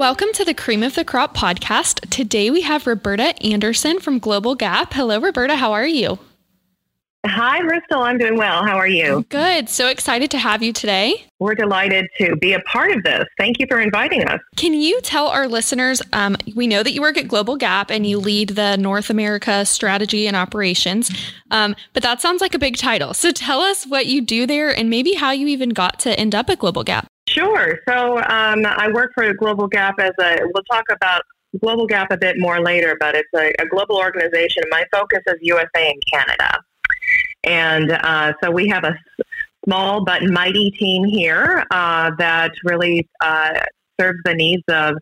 Welcome to the Cream of the Crop podcast. Today we have Roberta Anderson from Global Gap. Hello, Roberta. How are you? Hi, Bristol. I'm doing well. How are you? Good. So excited to have you today. We're delighted to be a part of this. Thank you for inviting us. Can you tell our listeners? Um, we know that you work at Global Gap and you lead the North America strategy and operations, um, but that sounds like a big title. So tell us what you do there and maybe how you even got to end up at Global Gap. Sure. So um, I work for Global Gap as a, we'll talk about Global Gap a bit more later, but it's a, a global organization. My focus is USA and Canada. And uh, so we have a small but mighty team here uh, that really uh, serves the needs of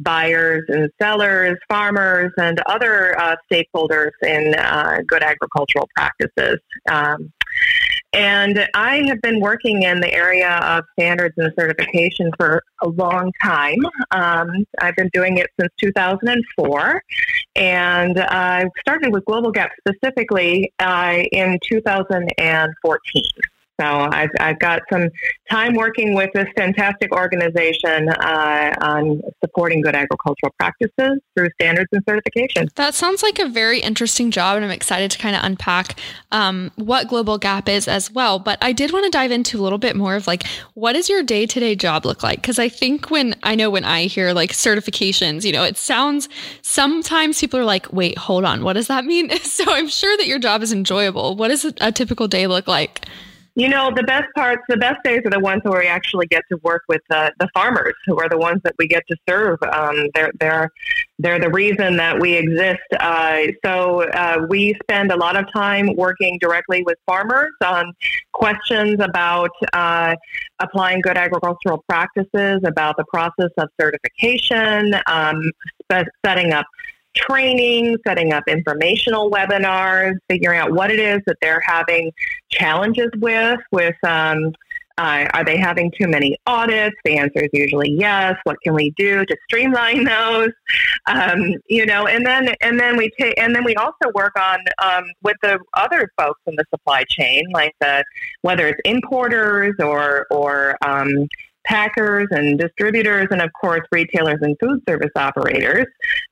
buyers and sellers, farmers, and other uh, stakeholders in uh, good agricultural practices. Um, and I have been working in the area of standards and certification for a long time. Um, I've been doing it since 2004. And I started with Global Gap specifically uh, in 2014. So I've, I've got some time working with this fantastic organization uh, on supporting good agricultural practices through standards and certification. That sounds like a very interesting job, and I'm excited to kind of unpack um, what Global Gap is as well. But I did want to dive into a little bit more of like, what does your day to day job look like? Because I think when I know when I hear like certifications, you know, it sounds sometimes people are like, wait, hold on, what does that mean? so I'm sure that your job is enjoyable. What does a typical day look like? You know, the best parts, the best days are the ones where we actually get to work with the, the farmers, who are the ones that we get to serve. Um, they're they're they're the reason that we exist. Uh, so uh, we spend a lot of time working directly with farmers on questions about uh, applying good agricultural practices, about the process of certification, um, setting up training, setting up informational webinars, figuring out what it is that they're having challenges with, with um, uh, are they having too many audits? The answer is usually yes. What can we do to streamline those? Um, you know, and then and then we take and then we also work on um, with the other folks in the supply chain, like the whether it's importers or or um, packers and distributors, and of course, retailers and food service operators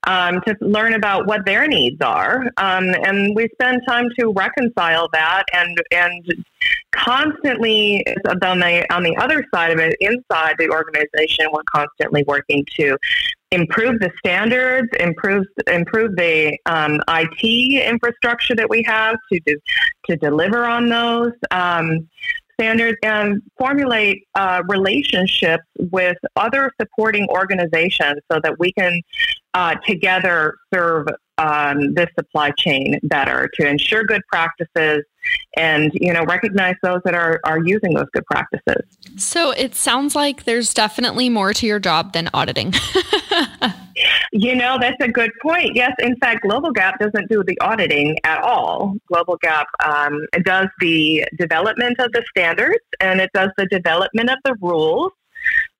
um, to learn about what their needs are. Um, and we spend time to reconcile that and, and constantly on the, on the other side of it, inside the organization, we're constantly working to improve the standards, improve improve the um, IT infrastructure that we have to to deliver on those. Um, standards and formulate uh, relationships with other supporting organizations so that we can uh, together serve um, this supply chain better to ensure good practices and you know recognize those that are are using those good practices. So it sounds like there's definitely more to your job than auditing you know that's a good point. Yes in fact global gap doesn't do the auditing at all. Global gap um, does the development of the standards and it does the development of the rules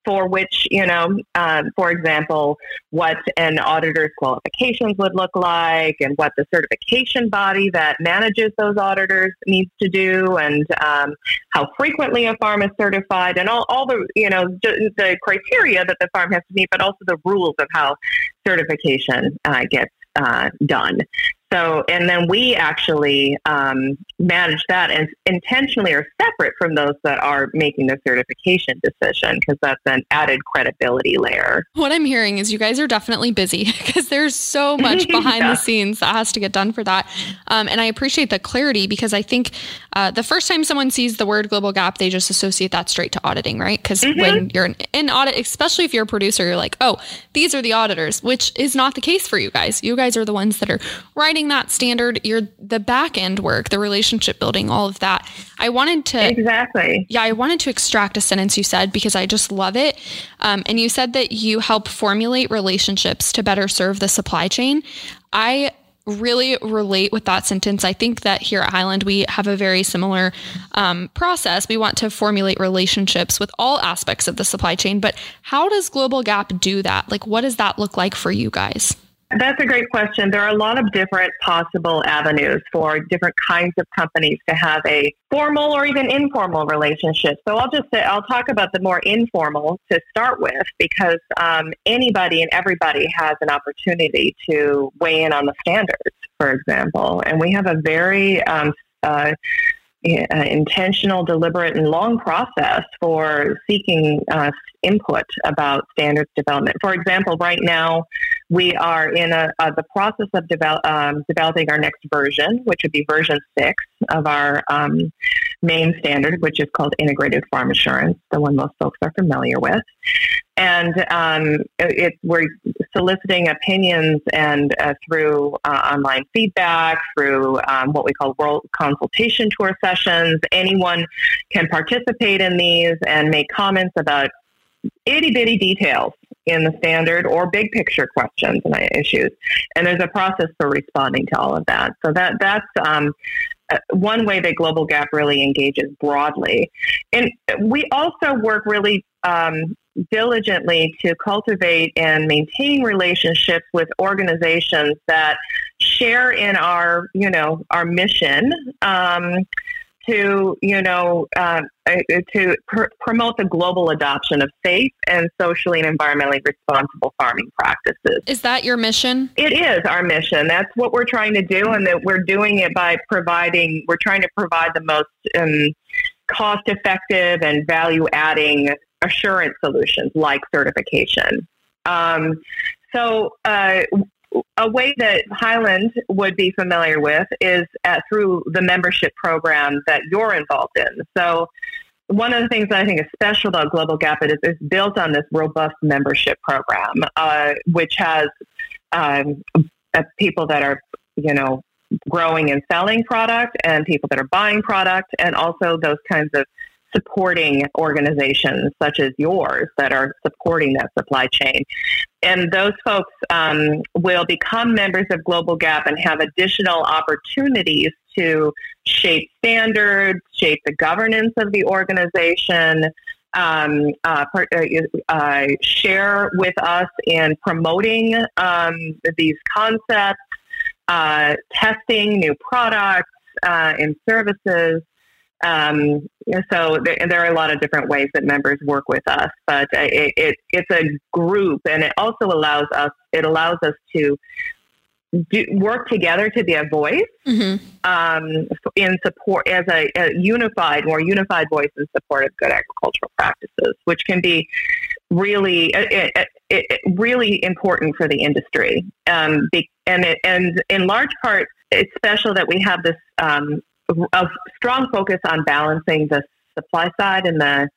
for which, you know, um, for example, what an auditor's qualifications would look like and what the certification body that manages those auditors needs to do and um, how frequently a farm is certified and all, all the, you know, the criteria that the farm has to meet, but also the rules of how certification uh, gets uh, done. So, and then we actually um, manage that and intentionally are separate from those that are making the certification decision because that's an added credibility layer. What I'm hearing is you guys are definitely busy because there's so much behind yeah. the scenes that has to get done for that. Um, and I appreciate the clarity because I think uh, the first time someone sees the word global gap, they just associate that straight to auditing, right? Because mm-hmm. when you're in, in audit, especially if you're a producer, you're like, oh, these are the auditors, which is not the case for you guys. You guys are the ones that are writing that standard, you're the back end work, the relationship building, all of that. I wanted to exactly. Yeah, I wanted to extract a sentence you said because I just love it. Um, and you said that you help formulate relationships to better serve the supply chain. I really relate with that sentence. I think that here at Highland, we have a very similar um, process. We want to formulate relationships with all aspects of the supply chain. But how does Global Gap do that? Like, what does that look like for you guys? That's a great question. There are a lot of different possible avenues for different kinds of companies to have a formal or even informal relationship. So I'll just say, I'll talk about the more informal to start with because um, anybody and everybody has an opportunity to weigh in on the standards, for example. And we have a very um, uh, uh, intentional, deliberate, and long process for seeking uh, input about standards development. For example, right now we are in a, uh, the process of develop, um, developing our next version, which would be version six of our um, main standard, which is called Integrated Farm Assurance, the one most folks are familiar with and um, it, we're soliciting opinions and uh, through uh, online feedback, through um, what we call world consultation tour sessions. Anyone can participate in these and make comments about itty bitty details in the standard or big picture questions and issues. And there's a process for responding to all of that. So that that's um, uh, one way that Global Gap really engages broadly. And we also work really um, diligently to cultivate and maintain relationships with organizations that share in our, you know, our mission. Um, to you know uh, uh, to pr- promote the global adoption of safe and socially and environmentally responsible farming practices. Is that your mission? It is our mission. That's what we're trying to do, and that we're doing it by providing. We're trying to provide the most um, cost-effective and value-adding assurance solutions like certification. Um, so, uh, a way that Highland would be familiar with is at, through the membership program that you're involved in. So, one of the things that I think is special about Global Gap is it's built on this robust membership program, uh, which has um, uh, people that are, you know, growing and selling product and people that are buying product, and also those kinds of supporting organizations such as yours that are supporting that supply chain. And those folks um, will become members of Global Gap and have additional opportunities to shape standards, shape the governance of the organization, um, uh, uh, uh, share with us in promoting um, these concepts, uh, testing new products uh, and services. Um, so there, there, are a lot of different ways that members work with us, but it, it, it's a group, and it also allows us it allows us to do, work together to be a voice mm-hmm. um, in support as a, a, unified, more unified voice in support of good agricultural practices, which can be really it, it, it, really important for the industry. Um, be, and and in large part, it's special that we have this um, a strong focus on balancing the supply side and the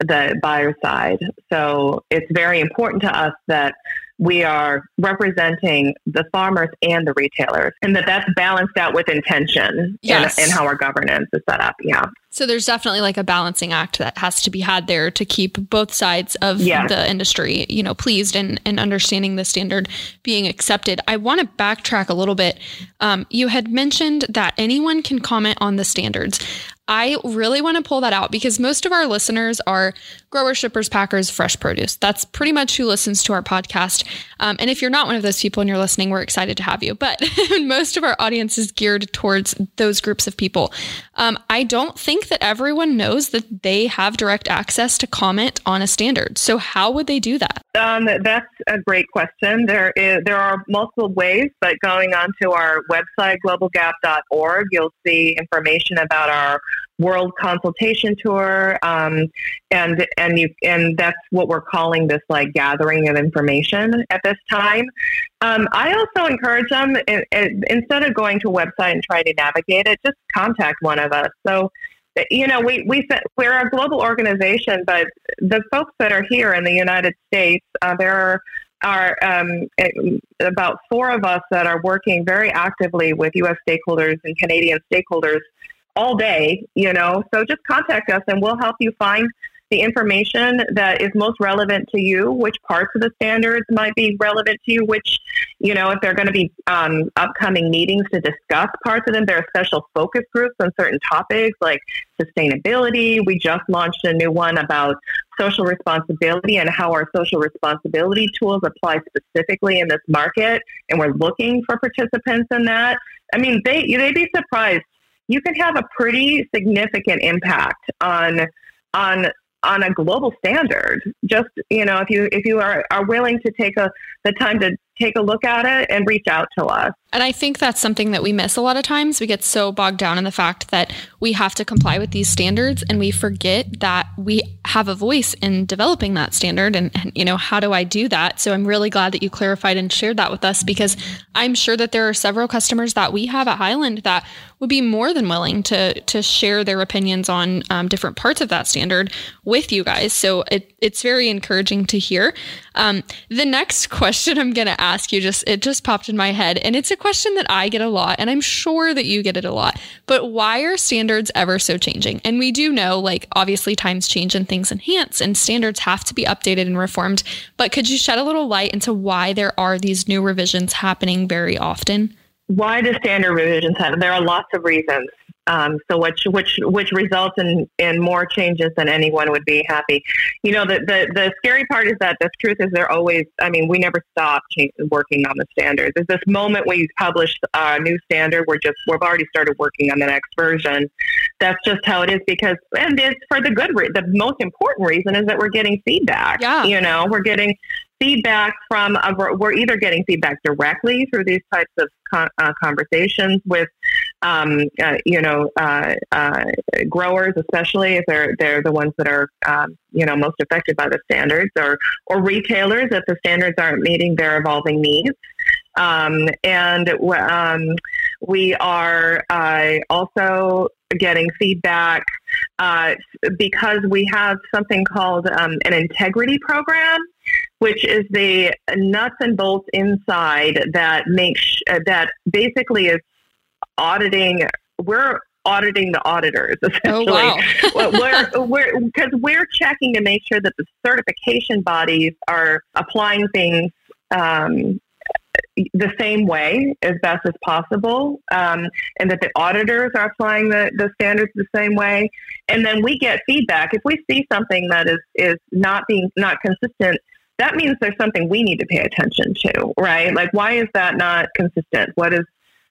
the buyer side. So it's very important to us that we are representing the farmers and the retailers, and that that's balanced out with intention yes. in, in how our governance is set up. Yeah. So there's definitely like a balancing act that has to be had there to keep both sides of yes. the industry, you know, pleased and, and understanding the standard being accepted. I want to backtrack a little bit. Um, you had mentioned that anyone can comment on the standards. I really want to pull that out because most of our listeners are growers, shippers, packers, fresh produce. That's pretty much who listens to our podcast. Um, and if you're not one of those people and you're listening, we're excited to have you. But most of our audience is geared towards those groups of people. Um, I don't think that everyone knows that they have direct access to comment on a standard. So how would they do that? Um, that's a great question. There is there are multiple ways, but going onto our website globalgap.org, you'll see information about our World Consultation Tour, um, and and you and that's what we're calling this like gathering of information at this time. Um, I also encourage them instead of going to a website and trying to navigate it, just contact one of us. So you know, we, we we're a global organization, but the folks that are here in the United States, uh, there are are um, about four of us that are working very actively with U.S. stakeholders and Canadian stakeholders all day, you know. So just contact us and we'll help you find the information that is most relevant to you, which parts of the standards might be relevant to you, which, you know, if there are going to be um, upcoming meetings to discuss parts of them, there are special focus groups on certain topics like sustainability. We just launched a new one about social responsibility and how our social responsibility tools apply specifically in this market. And we're looking for participants in that. I mean, they, they'd be surprised. You can have a pretty significant impact on on on a global standard. Just you know, if you if you are, are willing to take a the time to take a look at it and reach out to us. And I think that's something that we miss a lot of times. We get so bogged down in the fact that we have to comply with these standards and we forget that we have a voice in developing that standard. And, and, you know, how do I do that? So I'm really glad that you clarified and shared that with us because I'm sure that there are several customers that we have at Highland that would be more than willing to to share their opinions on um, different parts of that standard with you guys. So it, it's very encouraging to hear. Um, the next question I'm going to ask you just it just popped in my head, and it's a question that I get a lot, and I'm sure that you get it a lot. But why are standards ever so changing? And we do know, like, obviously times change and things enhance, and standards have to be updated and reformed. But could you shed a little light into why there are these new revisions happening very often? Why do standard revisions happen? There are lots of reasons. Um, so which which which results in, in more changes than anyone would be happy. You know, the, the the scary part is that the truth is they're always. I mean, we never stop working on the standards. There's this moment we publish a new standard. We're just we've already started working on the next version. That's just how it is because, and it's for the good. Re- the most important reason is that we're getting feedback. Yeah. You know, we're getting feedback from a, we're either getting feedback directly through these types of con- uh, conversations with um, uh, you know uh, uh, growers especially if they're they're the ones that are um, you know most affected by the standards or or retailers if the standards aren't meeting their evolving needs. Um, and um, we are uh, also getting feedback uh, because we have something called um, an integrity program which is the nuts and bolts inside that makes that basically is auditing. We're auditing the auditors essentially. Oh, wow. we're we're because we're checking to make sure that the certification bodies are applying things um, the same way as best as possible, um, and that the auditors are applying the, the standards the same way. And then we get feedback if we see something that is is not being not consistent that means there's something we need to pay attention to, right? Like, why is that not consistent? What is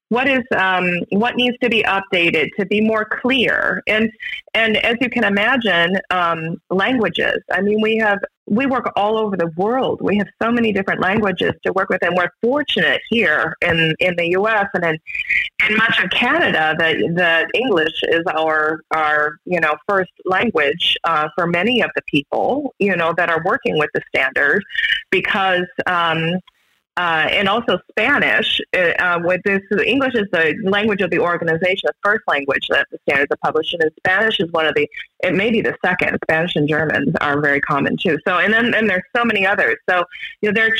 what is um, what needs to be updated to be more clear? And and as you can imagine um, languages i mean we have we work all over the world. We have so many different languages to work with and we're fortunate here in in the us and in in much of canada that that english is our our you know first language uh, for many of the people you know that are working with the standard because um, uh, and also Spanish. Uh, uh, with this, English is the language of the organization, the first language that the standards are published in. And Spanish is one of the, it may be the second. Spanish and German are very common too. So, and then and there's so many others. So, you know, their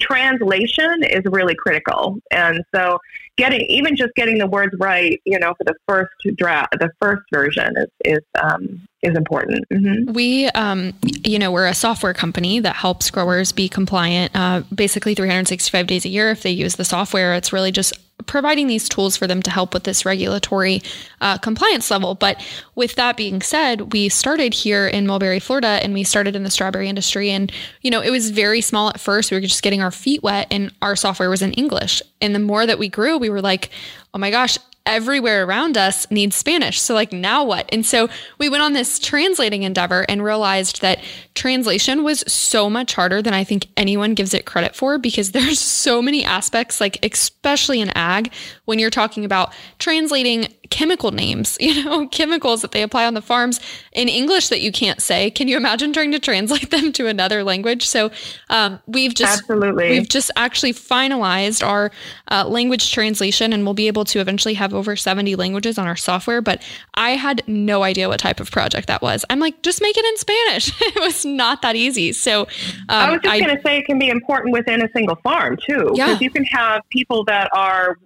translation is really critical. And so, getting even just getting the words right, you know, for the first draft, the first version is is um, is important. Mm-hmm. We, um, you know, we're a software company that helps growers be compliant, uh, basically 365 days a year if they use the software. It's really just providing these tools for them to help with this regulatory uh, compliance level. But with that being said, we started here in Mulberry, Florida, and we started in the strawberry industry. And, you know, it was very small at first. We were just getting our feet wet, and our software was in English. And the more that we grew, we were like, oh my gosh, everywhere around us needs Spanish. So, like, now what? And so we went on this translating endeavor and realized that translation was so much harder than I think anyone gives it credit for because there's so many aspects, like, especially in ag, when you're talking about translating chemical names, you know, chemicals that they apply on the farms in English that you can't say. Can you imagine trying to translate them to another language? So um, we've just absolutely we've just actually finalized our uh, language translation, and we'll be able to eventually have over seventy languages on our software. But I had no idea what type of project that was. I'm like, just make it in Spanish. it was not that easy. So um, I was just going to say it can be important within a single farm too, because yeah. you can have people that are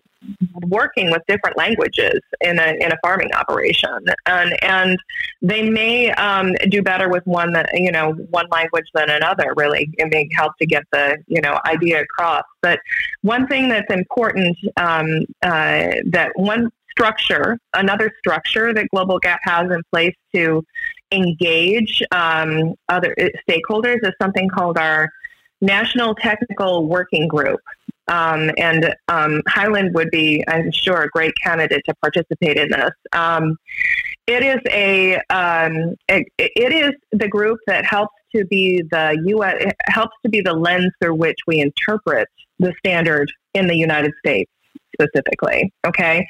working with different languages in a in a farming operation, and and they may um, do better with one that you know one language than another. Really, it may help to get the you know idea across. But one thing that's important um, uh, that one structure, another structure that Global Gap has in place to engage um, other uh, stakeholders is something called our National Technical Working Group. Um, and um, Highland would be, I'm sure, a great candidate to participate in this. Um, it is a um, it, it is the group that helps to be the U.S. helps to be the lens through which we interpret the standard in the United States specifically. Okay,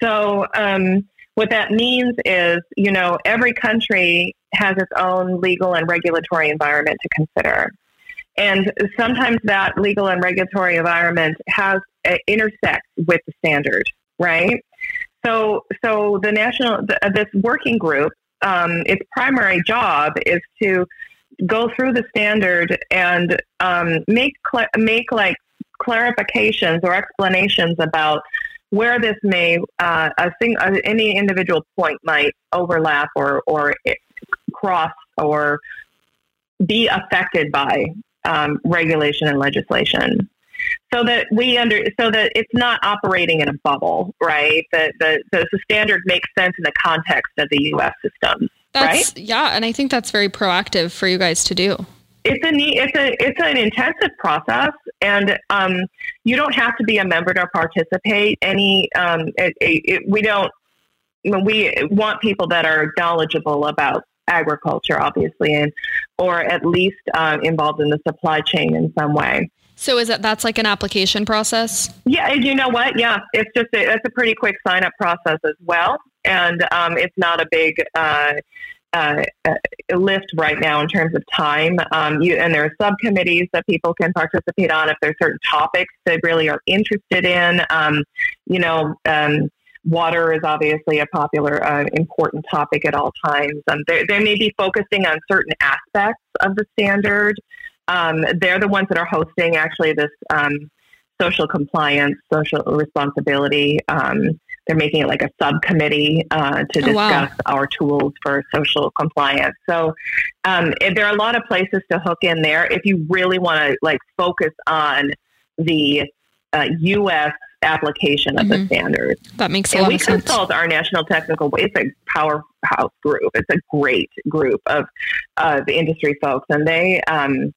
so um, what that means is, you know, every country has its own legal and regulatory environment to consider. And sometimes that legal and regulatory environment has uh, intersects with the standard, right? So, so the national, the, uh, this working group, um, its primary job is to go through the standard and um, make cl- make like clarifications or explanations about where this may uh, a thing, uh, any individual point might overlap or or cross or be affected by um, regulation and legislation. So that we under so that it's not operating in a bubble right? That the, the, the standard makes sense in the context of the us system that's, right? yeah and i think that's very proactive for you guys to do. It's a neat, it's a it's an intensive process, and um, you don't have to be a member to participate. Any um, it, it, we don't we want people that are knowledgeable about agriculture, obviously, and or at least uh, involved in the supply chain in some way. So is that that's like an application process? Yeah, you know what? Yeah, it's just a, it's a pretty quick sign up process as well, and um, it's not a big. Uh, uh, list right now in terms of time. Um, you, and there are subcommittees that people can participate on if there's certain topics they really are interested in. Um, you know, um, Water is obviously a popular, uh, important topic at all times. Um, they, they may be focusing on certain aspects of the standard. Um, they're the ones that are hosting actually this um, social compliance, social responsibility. Um, they're making it like a subcommittee uh, to discuss oh, wow. our tools for social compliance. So um, there are a lot of places to hook in there if you really want to like focus on the uh, U.S application of mm-hmm. the standards. That makes a and lot of sense. we consult our national technical. It's a powerhouse group. It's a great group of of industry folks, and they um,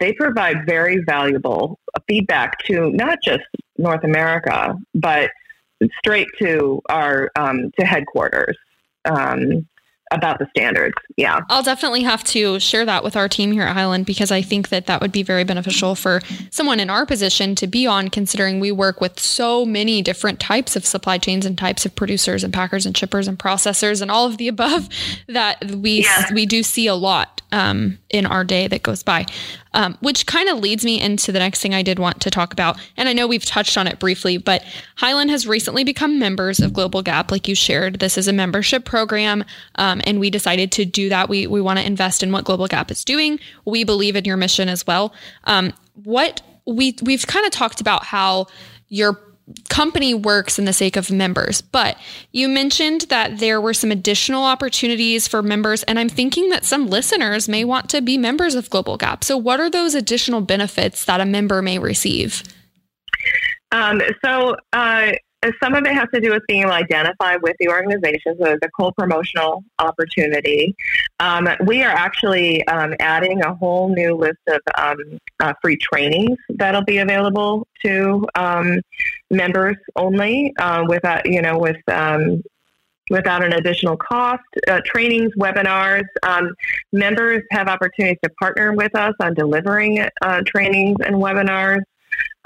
they provide very valuable feedback to not just North America, but straight to our um, to headquarters. Um, about the standards. Yeah. I'll definitely have to share that with our team here at Highland because I think that that would be very beneficial for someone in our position to be on, considering we work with so many different types of supply chains and types of producers and packers and shippers and processors and all of the above that we, yeah. we do see a lot um, in our day that goes by. Um, which kind of leads me into the next thing I did want to talk about. And I know we've touched on it briefly, but Highland has recently become members of Global Gap, like you shared. This is a membership program, um, and we decided to do that. We, we want to invest in what Global Gap is doing. We believe in your mission as well. Um, what we we've kind of talked about how your company works in the sake of members. But you mentioned that there were some additional opportunities for members, and I'm thinking that some listeners may want to be members of Global Gap. So, what are those additional benefits that a member may receive? Um, so, uh, some of it has to do with being identified with the organization, so the co-promotional opportunity. Um, we are actually um, adding a whole new list of um, uh, free trainings that'll be available to um, members only, uh, without you know with um, without an additional cost. Uh, trainings, webinars. Um, members have opportunities to partner with us on delivering uh, trainings and webinars.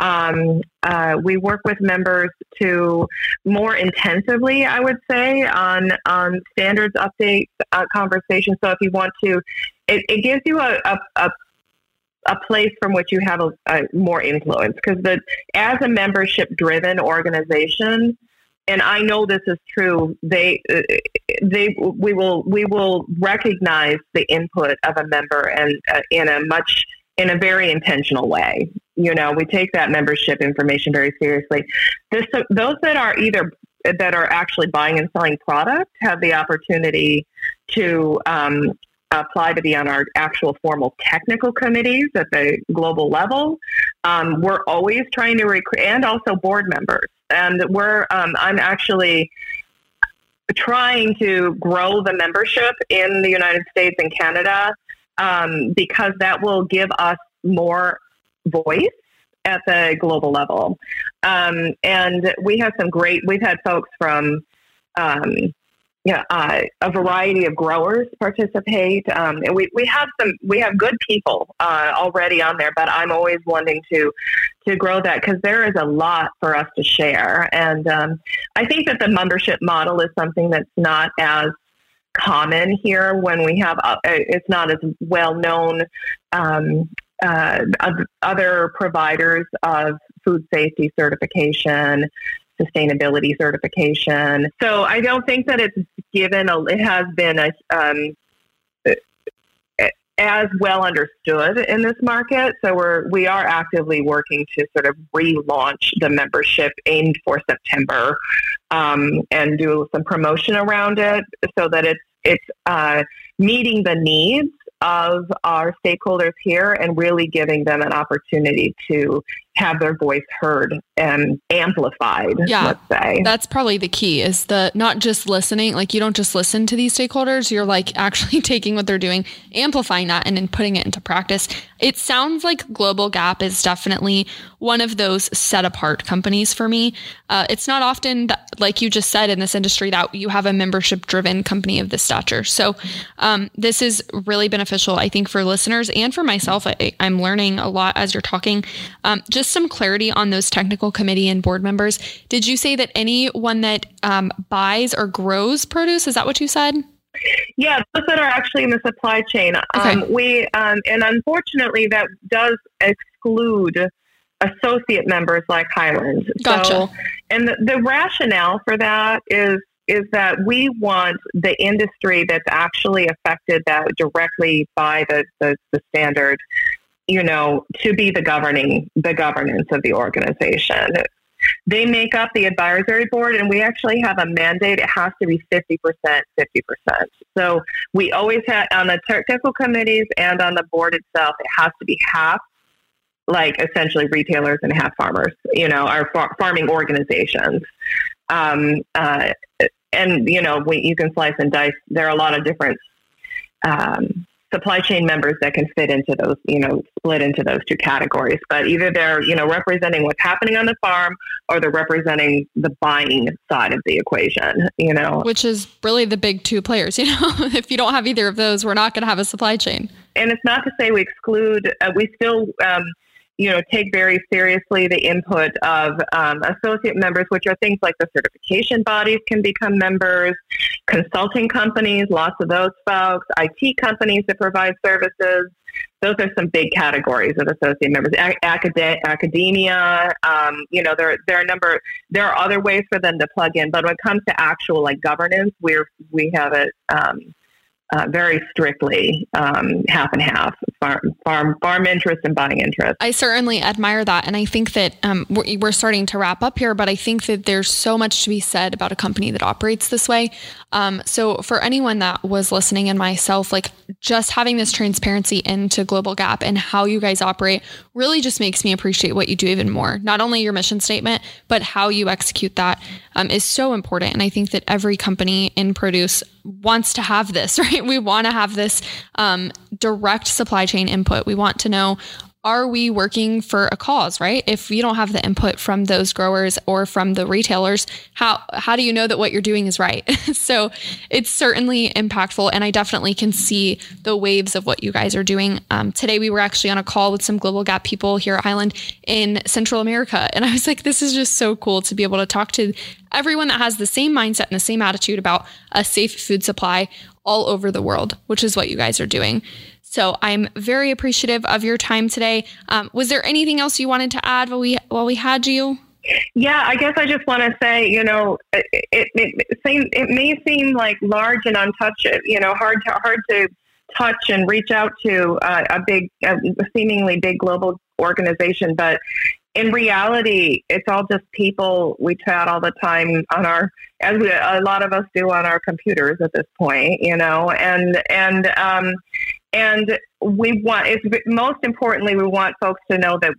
Um, uh, we work with members to more intensively, I would say, on on standards update uh, conversations. So if you want to, it, it gives you a, a, a a place from which you have a, a more influence because the as a membership driven organization and I know this is true they they we will we will recognize the input of a member and uh, in a much in a very intentional way. you know, we take that membership information very seriously. This, those that are either that are actually buying and selling product have the opportunity to um, apply to be on our actual formal technical committees at the global level. Um, we're always trying to recruit, and also board members. And we're, um, I'm actually trying to grow the membership in the United States and Canada um, because that will give us more voice at the global level. Um, and we have some great, we've had folks from, um, yeah, uh, a variety of growers participate. Um, and we, we have some, we have good people uh, already on there, but I'm always wanting to, to grow that because there is a lot for us to share. And um, I think that the membership model is something that's not as common here when we have, uh, it's not as well known um, uh, other providers of food safety certification, sustainability certification. So I don't think that it's given a, it has been a, um, as well understood in this market. So we're we are actively working to sort of relaunch the membership aimed for September um, and do some promotion around it so that it's it's uh, meeting the needs of our stakeholders here and really giving them an opportunity to have their voice heard and amplified yeah. let's say. That's probably the key is the not just listening like you don't just listen to these stakeholders you're like actually taking what they're doing amplifying that and then putting it into practice. It sounds like global gap is definitely one of those set apart companies for me. Uh, it's not often that, like you just said in this industry that you have a membership driven company of this stature. So um, this is really beneficial i think for listeners and for myself. I, am learning a lot as you're talking. Um, just some clarity on those technical committee and board members. Did you say that anyone that um, buys or grows produce, is that what you said? Yeah, those that are actually in the supply chain. Okay. Um, we um, and unfortunately that does exclude associate members like Highland. Gotcha. So, and the, the rationale for that is is that we want the industry that's actually affected that directly by the, the, the standard you know, to be the governing, the governance of the organization. They make up the advisory board, and we actually have a mandate. It has to be 50%, 50%. So we always have on the technical committees and on the board itself, it has to be half like essentially retailers and half farmers, you know, our far- farming organizations. Um, uh, and, you know, we, you can slice and dice. There are a lot of different um, supply chain members that can fit into those, you know, split into those two categories. But either they're, you know, representing what's happening on the farm or they're representing the buying side of the equation, you know. Which is really the big two players, you know. if you don't have either of those, we're not going to have a supply chain. And it's not to say we exclude, uh, we still, um, you know, take very seriously the input of um, associate members, which are things like the certification bodies can become members, consulting companies, lots of those folks, IT companies that provide services. Those are some big categories of associate members. Acad- academia, um, you know, there there are a number. There are other ways for them to plug in, but when it comes to actual like governance, we're we have it. Um, uh, very strictly um, half and half farm, farm farm interest and buying interest. I certainly admire that, and I think that um, we're, we're, starting to wrap up here. But I think that there's so much to be said about a company that operates this way. Um, so for anyone that was listening and myself, like just having this transparency into Global Gap and how you guys operate really just makes me appreciate what you do even more. Not only your mission statement, but how you execute that um, is so important. And I think that every company in produce wants to have this, right? We want to have this um, direct supply chain input. We want to know are we working for a cause, right? If you don't have the input from those growers or from the retailers, how how do you know that what you're doing is right? so it's certainly impactful, and I definitely can see the waves of what you guys are doing. Um, today, we were actually on a call with some Global Gap people here at Highland in Central America, and I was like, this is just so cool to be able to talk to everyone that has the same mindset and the same attitude about a safe food supply all over the world, which is what you guys are doing. So I'm very appreciative of your time today. Um, was there anything else you wanted to add while we while we had you? Yeah, I guess I just want to say, you know, it, it, it, seem, it may seem like large and untouched, you know, hard to hard to touch and reach out to uh, a big, a seemingly big global organization, but in reality, it's all just people we chat all the time on our, as we, a lot of us do on our computers at this point, you know, and, and, um, and we want it's most importantly we want folks to know that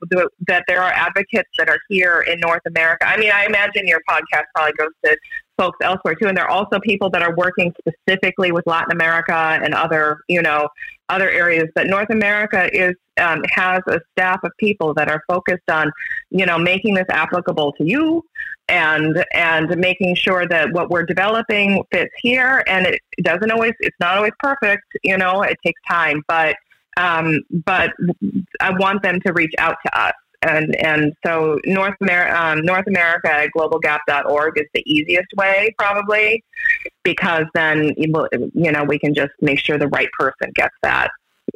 that there are advocates that are here in North America. I mean, I imagine your podcast probably goes to folks elsewhere too, and there are also people that are working specifically with Latin America and other you know other areas. But North America is um, has a staff of people that are focused on you know making this applicable to you and and making sure that what we're developing fits here and it doesn't always it's not always perfect you know it takes time but um, but I want them to reach out to us. And, and so North, Amer- um, North America at globalgap.org is the easiest way probably because then, you know, we can just make sure the right person gets that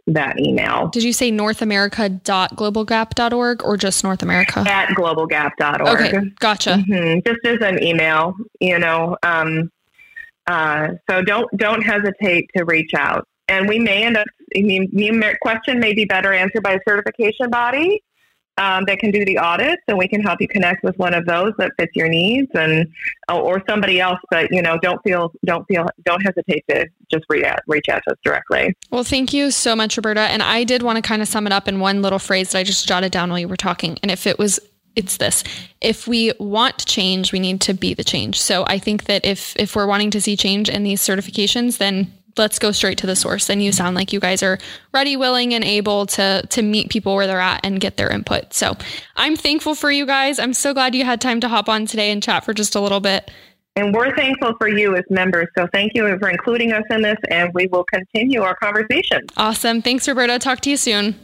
that email. Did you say northamerica.globalgap.org or just North America? At globalgap.org. Okay, gotcha. Mm-hmm. Just as an email, you know. Um, uh, so don't don't hesitate to reach out and we may end up. I mean, the question may be better answered by a certification body um, that can do the audits, and we can help you connect with one of those that fits your needs, and or somebody else. But you know, don't feel, don't feel, don't hesitate to just reach out, reach out to us directly. Well, thank you so much, Roberta. And I did want to kind of sum it up in one little phrase that I just jotted down while you were talking. And if it was it's this if we want change we need to be the change so i think that if if we're wanting to see change in these certifications then let's go straight to the source. And you sound like you guys are ready, willing, and able to to meet people where they're at and get their input. So I'm thankful for you guys. I'm so glad you had time to hop on today and chat for just a little bit. And we're thankful for you as members. So thank you for including us in this, and we will continue our conversation. Awesome. Thanks, Roberta. Talk to you soon.